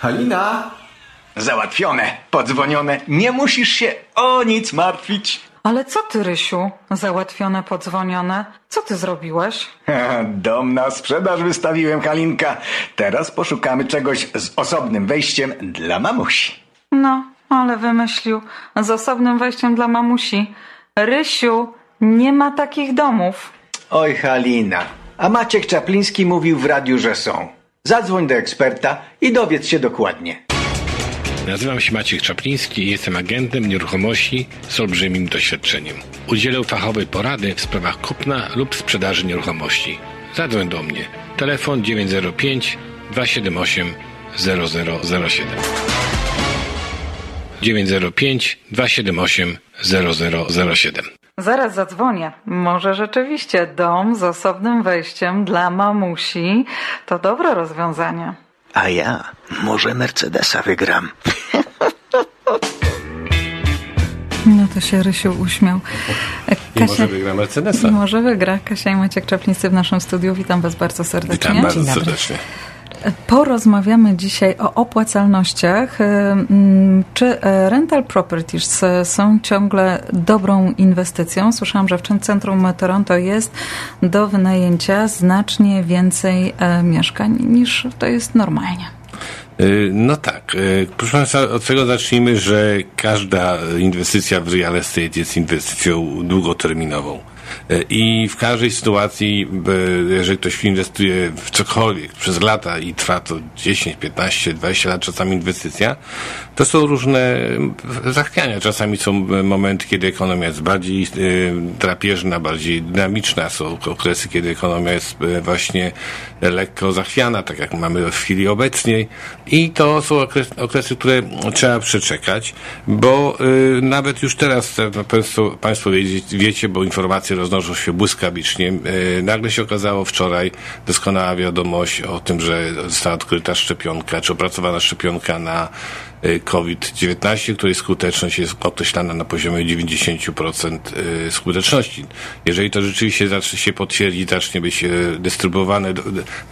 Halina? Załatwione, podzwonione. Nie musisz się o nic martwić. Ale co ty, Rysiu? Załatwione, podzwonione. Co ty zrobiłeś? Dom na sprzedaż wystawiłem, Halinka. Teraz poszukamy czegoś z osobnym wejściem dla mamusi. No, ale wymyślił. Z osobnym wejściem dla mamusi. Rysiu, nie ma takich domów. Oj, Halina. A Maciek Czapliński mówił w radiu, że są. Zadzwoń do eksperta i dowiedz się dokładnie. Nazywam się Maciek Czapliński i jestem agentem nieruchomości z olbrzymim doświadczeniem. Udzielę fachowej porady w sprawach kupna lub sprzedaży nieruchomości. Zadzwoń do mnie. Telefon 905 278 0007. 905 278 0007. Zaraz zadzwonię. Może rzeczywiście dom z osobnym wejściem dla mamusi to dobre rozwiązanie. A ja może Mercedesa wygram. No to się Rysiu uśmiał. I może wygra Mercedesa. I może wygra. Kasia i Maciek Czaplińscy w naszym studiu. Witam Was bardzo serdecznie. Witam bardzo serdecznie. Porozmawiamy dzisiaj o opłacalnościach. Mm, Czy e, rental properties są ciągle dobrą inwestycją? Słyszałam, że w centrum Toronto jest do wynajęcia znacznie więcej e, mieszkań niż to jest normalnie. No tak. Proszę Państwa, od tego zacznijmy, że każda inwestycja w real estate jest inwestycją długoterminową. Y, I w każdej sytuacji, by- jeżeli ktoś inwestuje w cokolwiek przez lata i trwa to 10, 15, 20 lat czasami inwestycja, to są różne zachwiania. Czasami są momenty, kiedy ekonomia jest bardziej drapieżna, bardziej dynamiczna. Są okresy, kiedy ekonomia jest właśnie lekko zachwiana, tak jak mamy w chwili obecnej. I to są okres, okresy, które trzeba przeczekać, bo nawet już teraz, no, Państwo, wiecie, bo informacje roznoszą się błyskawicznie. Y, nagle się okazało wczoraj doskonała wiadomość o tym, że została odkryta szczepionka, czy opracowana szczepionka na COVID-19, której skuteczność jest określana na poziomie 90% y, skuteczności. Jeżeli to rzeczywiście zacznie się potwierdzi, zacznie być y, dystrybuowane,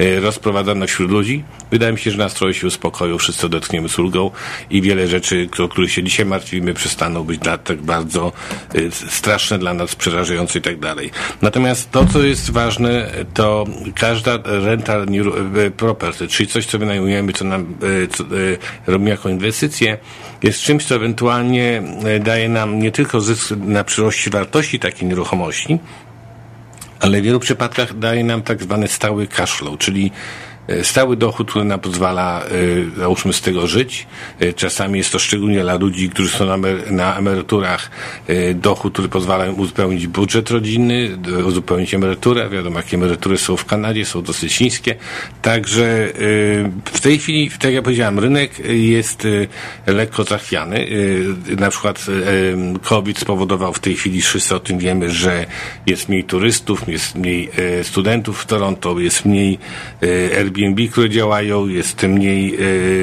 y, rozprowadzane wśród ludzi, wydaje mi się, że nastroje się uspokoją, wszyscy odetchniemy z ulgą i wiele rzeczy, o których się dzisiaj martwimy, przestaną być dla, tak bardzo y, straszne dla nas, przerażające i tak dalej. Natomiast to, co jest ważne, to każda y, property, czyli coś, co wynajmujemy, co nam y, co, y, robimy jako inwestycję, jest czymś, co ewentualnie y, daje nam nie tylko zysk na przyroście wartości takiej nieruchomości, ale w wielu przypadkach daje nam tak zwany stały cash flow, czyli e, stały dochód, który nam pozwala, e, załóżmy, z tego żyć. E, Czasami jest to szczególnie dla ludzi, którzy są na, emer- na emeryturach, e, dochód, który pozwala im uzupełnić budżet rodzinny, uzupełnić emeryturę. Wiadomo, jakie emerytury są w Kanadzie, są dosyć niskie. Także e, w tej chwili, tak jak powiedziałem, rynek jest e, lekko zachwiany. E, Na przykład e, COVID spowodował w tej chwili, wszyscy o tym wiemy, że jest mniej turystów, jest mniej e, studentów w Toronto, jest mniej e, Airbnb, które działają, jest mniej e,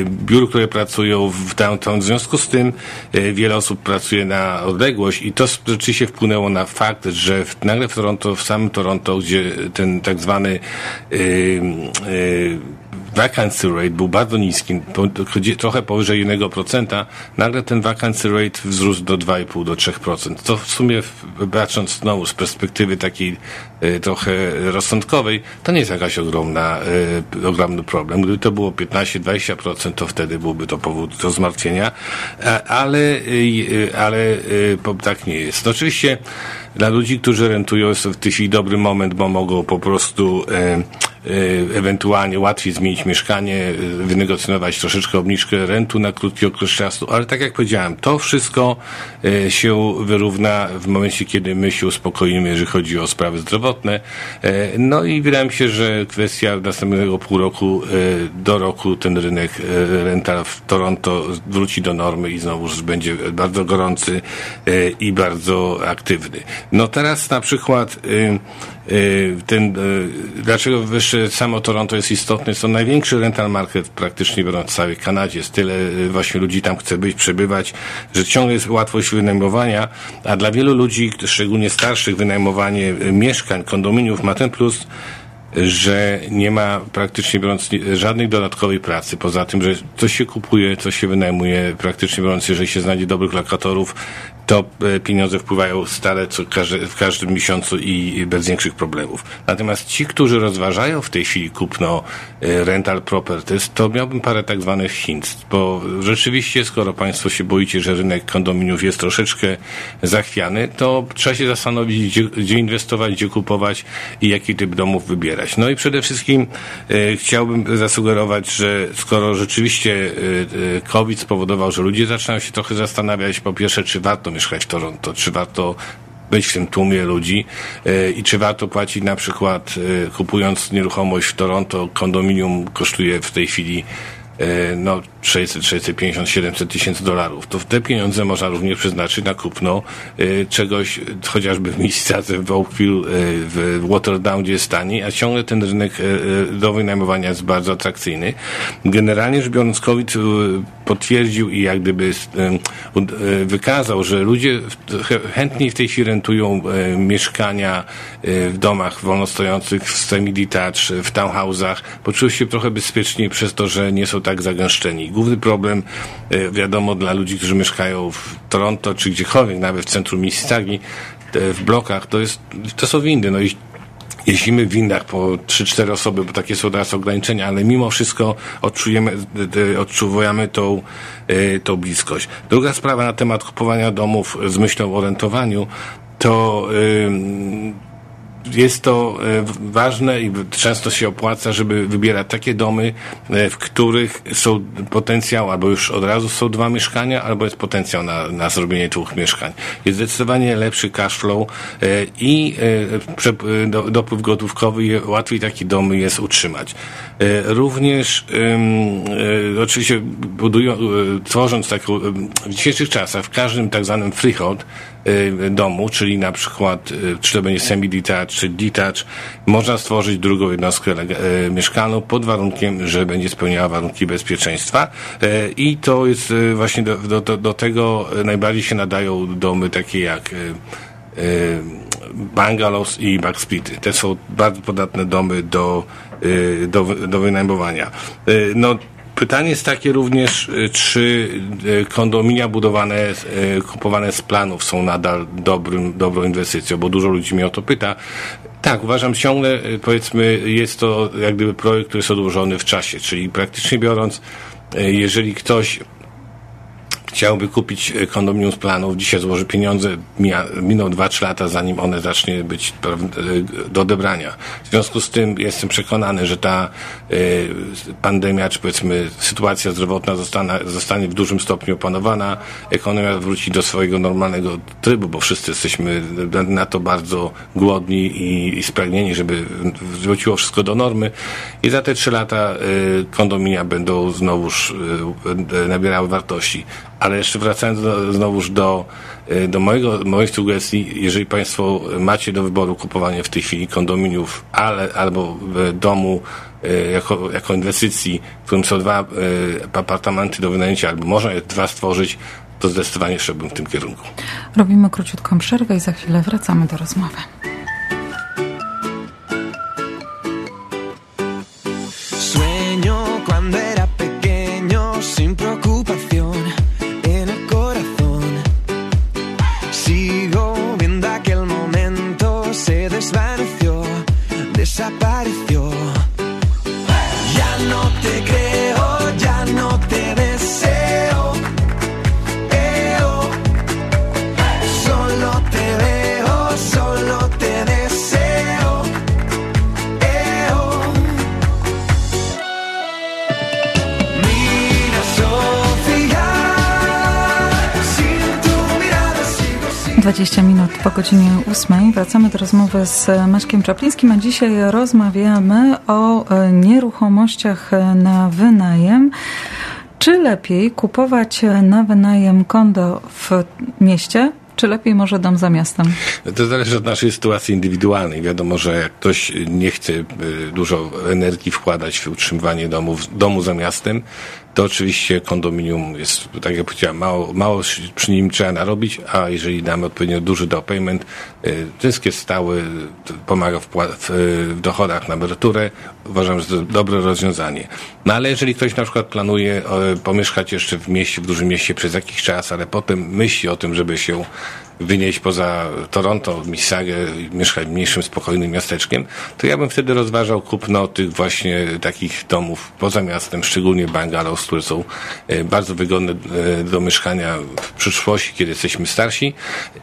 biur, które pracują w downtown. W związku z tym e, wiele osób pracuje na odległość i to rzeczywiście wpłynęło na fakt, że w, nagle w Toronto, w samym Toronto, gdzie ten tak zwany e, vacancy rate był bardzo niski, trochę powyżej 1%, nagle ten vacancy rate wzrósł do 2,5 do 3%. To w sumie, patrząc znowu z perspektywy takiej e, trochę rozsądkowej, to nie jest jakaś ogromna, e, ogromny problem. Gdyby to było 15-20%, to wtedy byłby to powód do zmartwienia, ale, e, ale tak nie jest. No, oczywiście dla ludzi, którzy rentują, jest w tej chwili dobry moment, bo mogą po prostu ewentualnie łatwiej zmienić mieszkanie, e, wynegocjonować troszeczkę obniżkę rentu na krótki okres czasu, ale tak jak powiedziałem, to wszystko e, się wyrówna w momencie, kiedy my się uspokoimy, jeżeli chodzi o sprawy zdrowotne. No i wydaje mi się, że kwestia następnego pół roku do roku ten rynek rental w Toronto wróci do normy i znowuż będzie bardzo gorący i bardzo aktywny. No teraz na przykład y, y, ten, y, dlaczego wyższe samo Toronto jest istotne, jest to największy rental market praktycznie biorąc w całej Kanadzie. Jest tyle y, właśnie ludzi tam chce być, przebywać, że ciągle jest łatwość wynajmowania, a dla wielu ludzi, szczególnie starszych, wynajmowanie y, mieszkań, kondominiów ma ten plus, że nie ma praktycznie biorąc żadnej dodatkowej pracy. Poza tym, że coś się kupuje, coś się wynajmuje, praktycznie biorąc, jeżeli się znajdzie dobrych lokatorów, to e, pieniądze wpływają stale co każdy, w każdym miesiącu i bez większych problemów. Natomiast ci, którzy rozważają w tej chwili kupno e, rental properties, to miałbym parę tak zwanych hints, bo rzeczywiście, skoro Państwo się boicie, że rynek kondominiów jest troszeczkę zachwiany, to trzeba się zastanowić, gdzie, gdzie inwestować, gdzie kupować i jaki typ domów wybierać. No i przede wszystkim e, chciałbym zasugerować, że skoro rzeczywiście e, COVID spowodował, że ludzie zaczynają się trochę zastanawiać, po pierwsze, czy warto mieszkać w Toronto, czy warto być w tym tłumie ludzi e, i czy warto płacić na przykład e, kupując nieruchomość w Toronto, kondominium kosztuje w tej chwili no 600, 650, 700 tysięcy dolarów, to te pieniądze można również przeznaczyć na kupno y, czegoś, chociażby w miejscach w Oakville, w Waterdown, gdzie jest taniej, a ciągle ten rynek y, do wynajmowania jest bardzo atrakcyjny. Generalnie rzecz biorąc, COVID potwierdził i jak gdyby wykazał, że ludzie chętniej w tej chwili rentują mieszkania w domach wolnostojących, w semi-detached, w townhouse'ach, poczują się trochę bezpieczniej przez to, że nie są tak zagęszczeni główny problem, e, wiadomo, dla ludzi, którzy mieszkają w Toronto czy gdziekolwiek, nawet w centrum Mississaugi, w blokach, to jest, to są windy. No i jeździmy w windach po 3-4 osoby, bo takie są teraz ograniczenia, ale mimo wszystko odczujemy, odczuwamy tą, e, tą bliskość. Druga sprawa na temat kupowania domów z myślą o rentowaniu, to jest to e, ważne i często się opłaca, żeby wybierać takie domy, e, w których są potencjał, albo już od razu są dwa mieszkania, albo jest potencjał na, na zrobienie dwóch mieszkań. Jest zdecydowanie lepszy cash flow e, i dopływ gotówkowy łatwiej taki dom jest utrzymać. Również oczywiście budują, tworząc taką, w dzisiejszych czasach w każdym tak zwanym freehold domu, czyli na przykład czy to będzie semi-detached, czy detached, można stworzyć drugą jednostkę e, mieszkalną pod warunkiem, że będzie spełniała warunki bezpieczeństwa e, i to jest e, właśnie do, do, do tego najbardziej się nadają domy takie jak bungalows i backsplity. Te są bardzo podatne domy do, do, do wynajmowania. No, Pytanie jest takie również, czy kondominia budowane, kupowane z planów są nadal dobrym, dobrą inwestycją, bo dużo ludzi mnie o to pyta. Tak, uważam ciągle, y, powiedzmy, jest to jak gdyby projekt, który jest odłożony w czasie, czyli praktycznie biorąc, y, jeżeli ktoś chciałby kupić e, kondominium z planów, dzisiaj złoży pieniądze, mija, miną 2-3 lata, zanim one zacznie być e, do odebrania. W związku z tym jestem przekonany, że ta y, pandemia, czy powiedzmy sytuacja zdrowotna zostanie, zostanie w dużym stopniu opanowana, ekonomia wróci do swojego normalnego trybu, bo wszyscy jesteśmy na to bardzo głodni i, i spragnieni, żeby wróciło wszystko do normy i za te 3 lata kondominia będą znowuż nabierały wartości. Ale jeszcze wracając do, znowuż do, y, do mojego, mojej sugestii, jeżeli Państwo macie do wyboru kupowanie w tej chwili kondominiów ale, albo domu y, jako, jako inwestycji, w którym są dwa y, apartamenty do wynajęcia, albo można je dwa stworzyć, to zdecydowanie szedłbym w tym kierunku. Robimy króciutką przerwę i za chwilę wracamy do rozmowy. Po godzinie 8 wracamy do rozmowy z Maćkiem Czaplińskim, a dzisiaj rozmawiamy o e, nieruchomościach na wynajem. Czy lepiej kupować na wynajem kondo w mieście, czy lepiej może dom za miastem? To zależy od naszej sytuacji indywidualnej. Wiadomo, że jak ktoś nie chce e, dużo energii wkładać w utrzymywanie domu, domu za miastem, to oczywiście kondominium jest, tak jak powiedziałem, mało, mało przy nim trzeba narobić, a jeżeli damy odpowiednio duży down payment, zysk jest stały, pomaga w, w, w dochodach na emeryturę, uważam, że to dobre rozwiązanie. No ale jeżeli ktoś na przykład planuje pomieszkać jeszcze w mieście, w dużym mieście przez jakiś czas, ale potem myśli o tym, żeby się wynieść poza Toronto, Mississauga, mieszkać mniejszym, spokojnym miasteczkiem, to ja bym wtedy rozważał kupno tych właśnie takich domów poza miastem, szczególnie bungalows, które są e, bardzo wygodne e, do mieszkania w przyszłości, kiedy jesteśmy starsi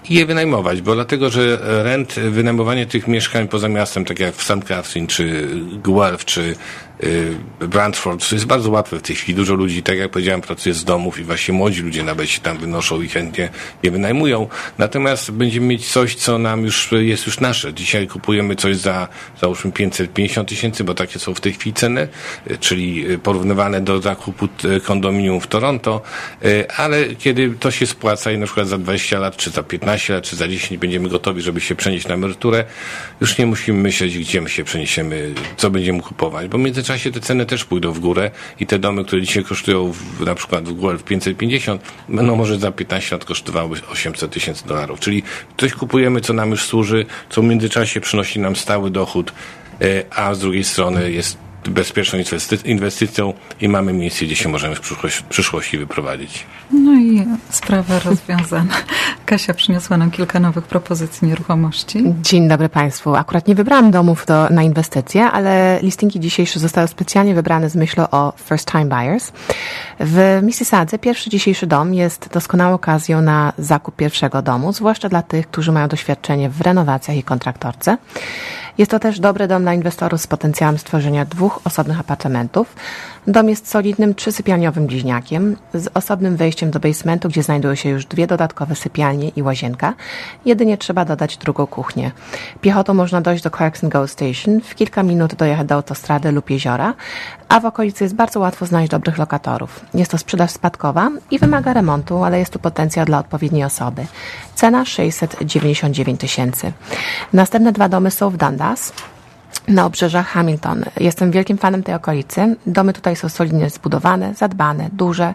i je wynajmować, bo dlatego, że rent, wynajmowanie tych mieszkań poza miastem, tak jak w St. Catherine, czy Guelph, czy Y, Brantford jest bardzo łatwe w tej chwili. Dużo ludzi, tak jak powiedziałem, pracuje z domów i właśnie młodzi ludzie nawet się tam wynoszą i chętnie je wynajmują. Natomiast będziemy mieć coś, co nam już jest już nasze. Dzisiaj kupujemy coś za załóżmy 550 tysięcy, bo takie są w tej chwili ceny, y, czyli y, porównywane do zakupu kondominium w Toronto, ale kiedy to się spłaca i na przykład za 20 lat, czy za 15 lat, czy za 10 będziemy gotowi, żeby się przenieść na emeryturę, już nie musimy myśleć, gdzie my się przeniesiemy, co będziemy kupować, bo w międzyczasie czasie te ceny też pójdą w górę i te domy, które dzisiaj kosztują w, na przykład w Guelph 550, będą może za 15 lat kosztowały 800 tysięcy dolarów. Czyli coś kupujemy, co nam już służy, co w międzyczasie przynosi nam stały dochód, e, a z drugiej strony jest bezpieczną inwestycją i mamy miejsce, gdzie się możemy w przyszłości wyprowadzić. No i sprawa rozwiązana. Kasia przyniosła nam kilka nowych propozycji nieruchomości. Dzień dobry Państwu. Akurat nie wybrałam domów do, na inwestycje, ale listingi dzisiejsze zostały specjalnie wybrane z myślą o first time buyers. W Mississadze pierwszy dzisiejszy dom jest doskonałą okazją na zakup pierwszego domu, zwłaszcza dla tych, którzy mają doświadczenie w renowacjach i kontraktorce. Jest to też dobry dom dla inwestorów z potencjałem stworzenia dwóch osobnych apartamentów. Dom jest solidnym trzysypialniowym bliźniakiem z osobnym wejściem do basementu, gdzie znajdują się już dwie dodatkowe sypialnie i łazienka. Jedynie trzeba dodać drugą kuchnię. Piechotą można dojść do Clarkson Go Station, w kilka minut dojechać do autostrady lub jeziora, a w okolicy jest bardzo łatwo znaleźć dobrych lokatorów. Jest to sprzedaż spadkowa i wymaga remontu, ale jest tu potencjał dla odpowiedniej osoby. Cena 699 tysięcy. Następne dwa domy są w Dundas na obrzeżach Hamilton. Jestem wielkim fanem tej okolicy. Domy tutaj są solidnie zbudowane, zadbane, duże,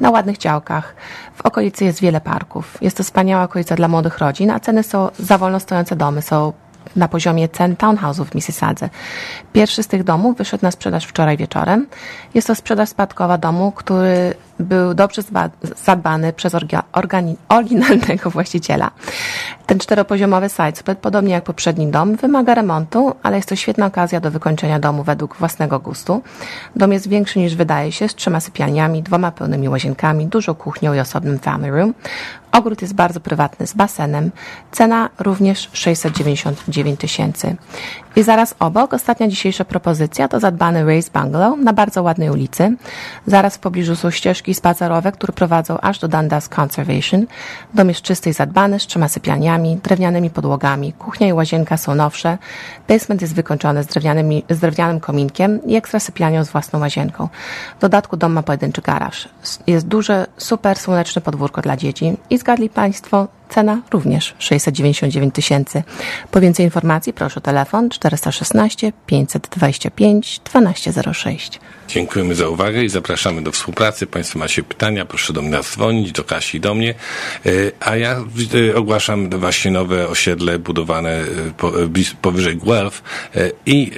na ładnych działkach. W okolicy jest wiele parków. Jest to wspaniała okolica dla młodych rodzin, a ceny są za wolno stojące domy są na poziomie cen townhouse'ów w Mississadze. Pierwszy z tych domów wyszedł na sprzedaż wczoraj wieczorem. Jest to sprzedaż spadkowa domu, który był dobrze zadbany przez oryginalnego właściciela. Ten czteropoziomowy sidesplit, podobnie jak poprzedni dom, wymaga remontu, ale jest to świetna okazja do wykończenia domu według własnego gustu. Dom jest większy niż wydaje się, z trzema sypialniami, dwoma pełnymi łazienkami, dużą kuchnią i osobnym family room. Ogród jest bardzo prywatny, z basenem. Cena również 699 tysięcy. I zaraz obok, ostatnia dzisiejsza propozycja to zadbany Race Bungalow na bardzo ładnej ulicy. Zaraz w pobliżu są ścieżki spacerowe, które prowadzą aż do Dundas Conservation. Dom jest czysty i zadbany, z trzema sypialniami, drewnianymi podłogami. Kuchnia i łazienka są nowsze. Basement jest wykończony z, z drewnianym kominkiem i ekstra sypialnią z własną łazienką. W dodatku dom ma pojedynczy garaż. Jest duże, super słoneczne podwórko dla dzieci. I zgadli Państwo, Cena również 699 tysięcy. Po więcej informacji proszę telefon 416 525 1206. Dziękujemy za uwagę i zapraszamy do współpracy. Państwo macie pytania, proszę do mnie dzwonić, do Kasi i do mnie. E, a ja e, ogłaszam właśnie nowe osiedle budowane e, powyżej Guelph i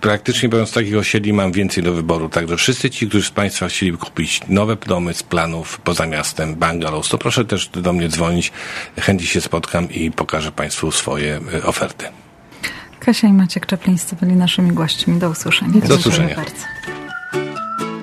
praktycznie biorąc takich osiedli mam więcej do wyboru. Także wszyscy ci, którzy z Państwa chcieliby kupić nowe domy z planów poza miastem, bungalows, to proszę też do mnie dzwonić. Chętnie się spotkam i pokażę Państwu swoje oferty. Kasia i Maciek Czeplińscy byli naszymi gośćmi. Do usłyszenia. Do usłyszenia. Bardzo.